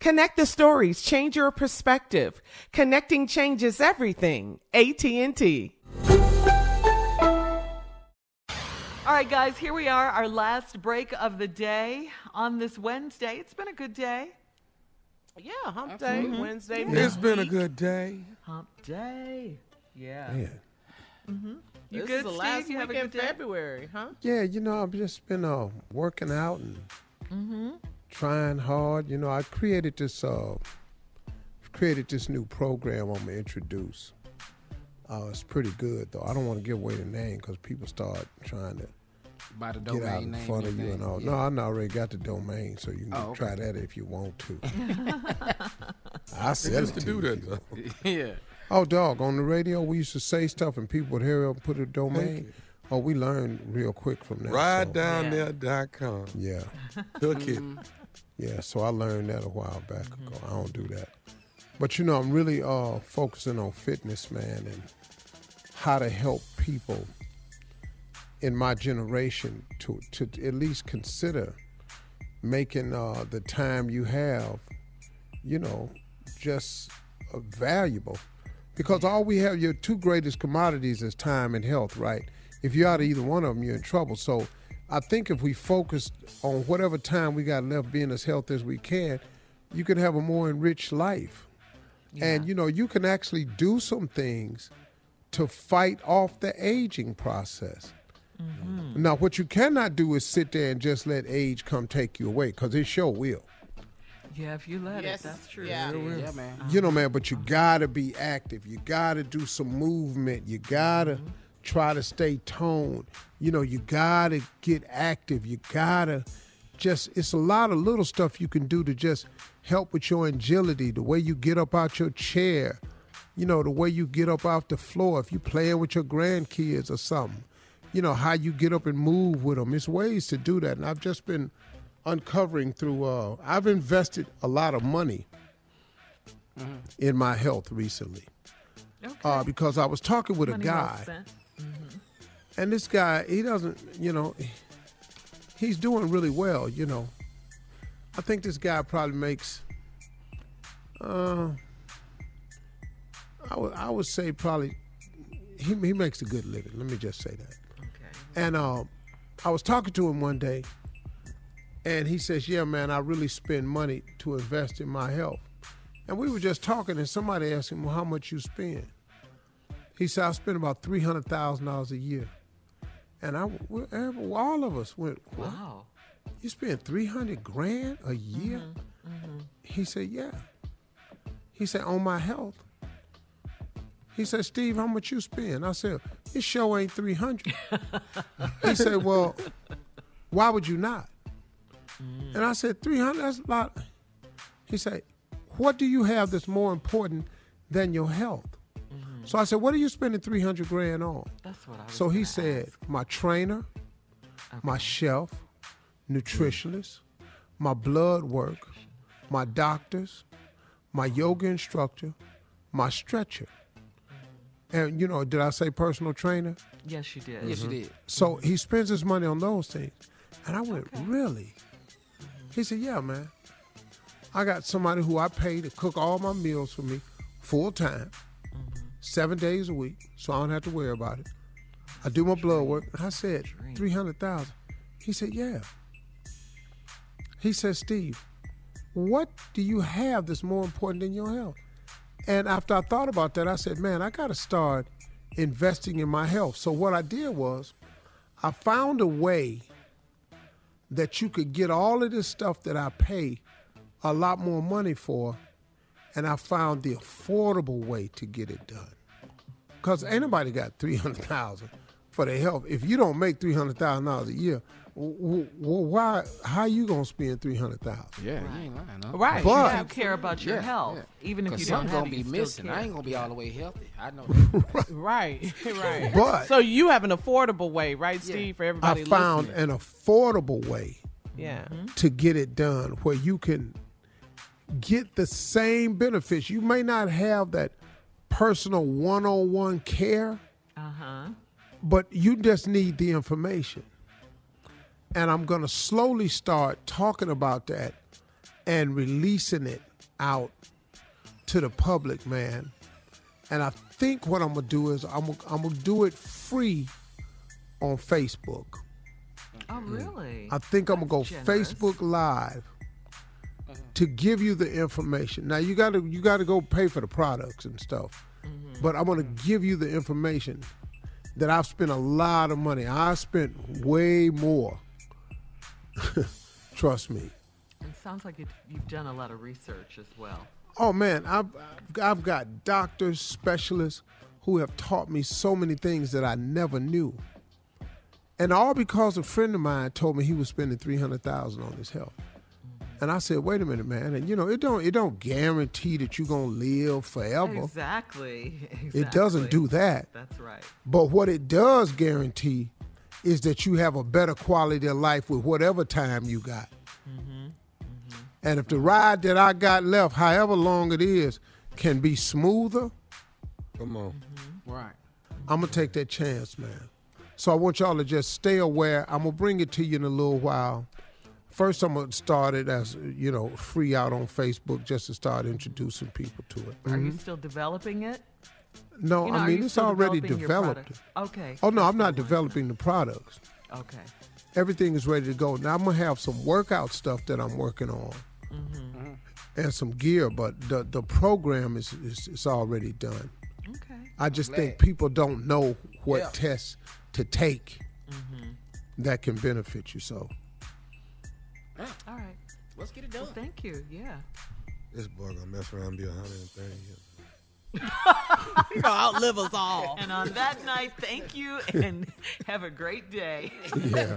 Connect the stories, change your perspective. Connecting changes everything. AT&T. All right, guys, here we are, our last break of the day on this Wednesday. It's been a good day. Yeah, hump day, Mhm. Wednesday. Yeah. It's been a good day. Hump day. Yeah. Yeah. Mm-hmm. You this good, is the Steve? last you week have a in good day? February, huh? Yeah, you know, I've just been uh, working out and Mm-hmm. Trying hard. You know, I created this uh, created this new program I'm gonna introduce. Uh, it's pretty good though. I don't want to give away the name because people start trying to By the get out in name front of you and all. yeah. No, I done already got the domain, so you can Oh, okay. try that if you want to. I said sell used it to to do that, though. Yeah. Oh, dog! On the radio, we used to say stuff, and people would hear it and put a domain. Oh, we learned real quick from that. Ride so- down there dot com. Yeah. Hook it. Yeah, so I learned that a while back ago. I don't do that. But you know, I'm really uh focusing on fitness, man, and how to help people in my generation to to at least consider making uh the time you have, you know, just uh, valuable. Because all we have, your two greatest commodities is time and health, right? If you're out of either one of them, you're in trouble. So I think if we focus on whatever time we got left being as healthy as we can, you can have a more enriched life. And you know, you can actually do some things to fight off the aging process. Mm-hmm. Now, what you cannot do is sit there and just let age come take you away, because it sure will. Yeah, if you let Yes. it, that's true. Yeah. Yeah, man. You know, man, but you gotta be active. You gotta do some movement. You gotta mm-hmm. Try to stay toned. You know, you gotta get active. You gotta just, it's a lot of little stuff you can do to just help with your agility, the way you get up out your chair, you know, the way you get up off the floor. If you're playing with your grandkids or something, you know, how you get up and move with them. It's ways to do that. And I've just been uncovering through, uh, I've invested a lot of money in my health recently. Uh, because I was talking with Money a guy, and this guy, he doesn't, you know, he's doing really well, you know. I think this guy probably makes. Uh, I would I would say probably he he makes a good living. Let me just say that. Okay. And uh, I was talking to him one day, and he says, "Yeah, man, I really spend money to invest in my health." And we were just talking, and somebody asked him, "Well, how much you spend?" He said, "I spend about three hundred thousand dollars a year." And I, we- all of us went, "What? Wow. You spend three hundred grand a year?" Mm-hmm, mm-hmm. He said, "Yeah." He said, "On my health." He said, "Steve, how much you spend?" I said, "This show ain't three hundred. he said, "Well, why would you not?" Mm. And I said, 300, that's a lot. He said, what do you have that's more important than your health? Mm. So I said, what are you spending 300 grand on? That's what I was So he said, ask. my trainer, my chef, nutritionist, my blood work, my doctors, my yoga instructor, my stretcher. And you know, did I say personal trainer? Yes, you did. Yes, you mm-hmm. did. So he spends his money on those things. And I went, really? He said, yeah, man. I got somebody who I pay to cook all my meals for me full time, seven days a week, so I don't have to worry about it. I do my blood work. I said, 300000 He said, yeah. He said, Steve, what do you have that's more important than your health? And after I thought about that, I said, man, I got to start investing in my health. So what I did was I found a way that you could get all of this stuff that I pay a lot more money for, and I found the affordable way to get it done. Because anybody got three hundred thousand for their health. If you don't make three hundred thousand dollars a year, w- w- why? How you gonna spend three hundred thousand? Yeah, you ain't lying. Huh? Right. But- you care about your Yeah, health, yeah. even if you don't something have gonna be missing. Still I ain't gonna be all the way healthy. I know. That. Right, right. But- so you have an affordable way, right, Yeah. Steve, for everybody. I found listening? an affordable way yeah. to get it done where you can get the same benefits. You may not have that personal one on one care, Uh-huh. but you just need the information. And I'm going to slowly start talking about that and releasing it out to the public, man. And I think what I'm going to do is I'm, I'm going to do it free on Facebook. Oh, really? I think I'm gonna go generous. Facebook Live to give you the information. Now you gotta you gotta go pay for the products and stuff, Mm-hmm. but I'm gonna give you the information that I've spent a lot of money. I spent way more. Trust me. It sounds like it, you've done a lot of research as well. Oh man, I've I've got doctors, specialists who have taught me so many things that I never knew. And all because a friend of mine told me he was spending three hundred thousand on his health. And I said, wait a minute, man. And you know, it don't it don't guarantee that you're gonna live forever. Exactly. It doesn't do that. That's right. But what it does guarantee is that you have a better quality of life with whatever time you got. Mm-hmm. Mm-hmm. And if the ride that I got left, however long it is, can be smoother, Come on. Mm-hmm. right. I'm gonna take that chance, man. So I want y'all to just stay aware. I'm gonna bring it to you in a little while. First, I'm gonna start it as you know, free out on Facebook, just to start introducing people to it. Are you mm-hmm. still developing it? No, You know, I mean it's already developed. Okay. Oh no, I'm not developing the products. Okay. everything is ready to go. Now I'm gonna have some workout stuff that I'm working on, mm-hmm. and some gear, but the the program is is, is already done. Okay. I just think people don't know what Yeah. tests to take mm-hmm. that can benefit you. So All right. Let's get it done. Well, thank you. Yeah. This boy gonna mess around and be 130 years. You gonna outlive us all. And on that night, thank you and have a great day. yeah,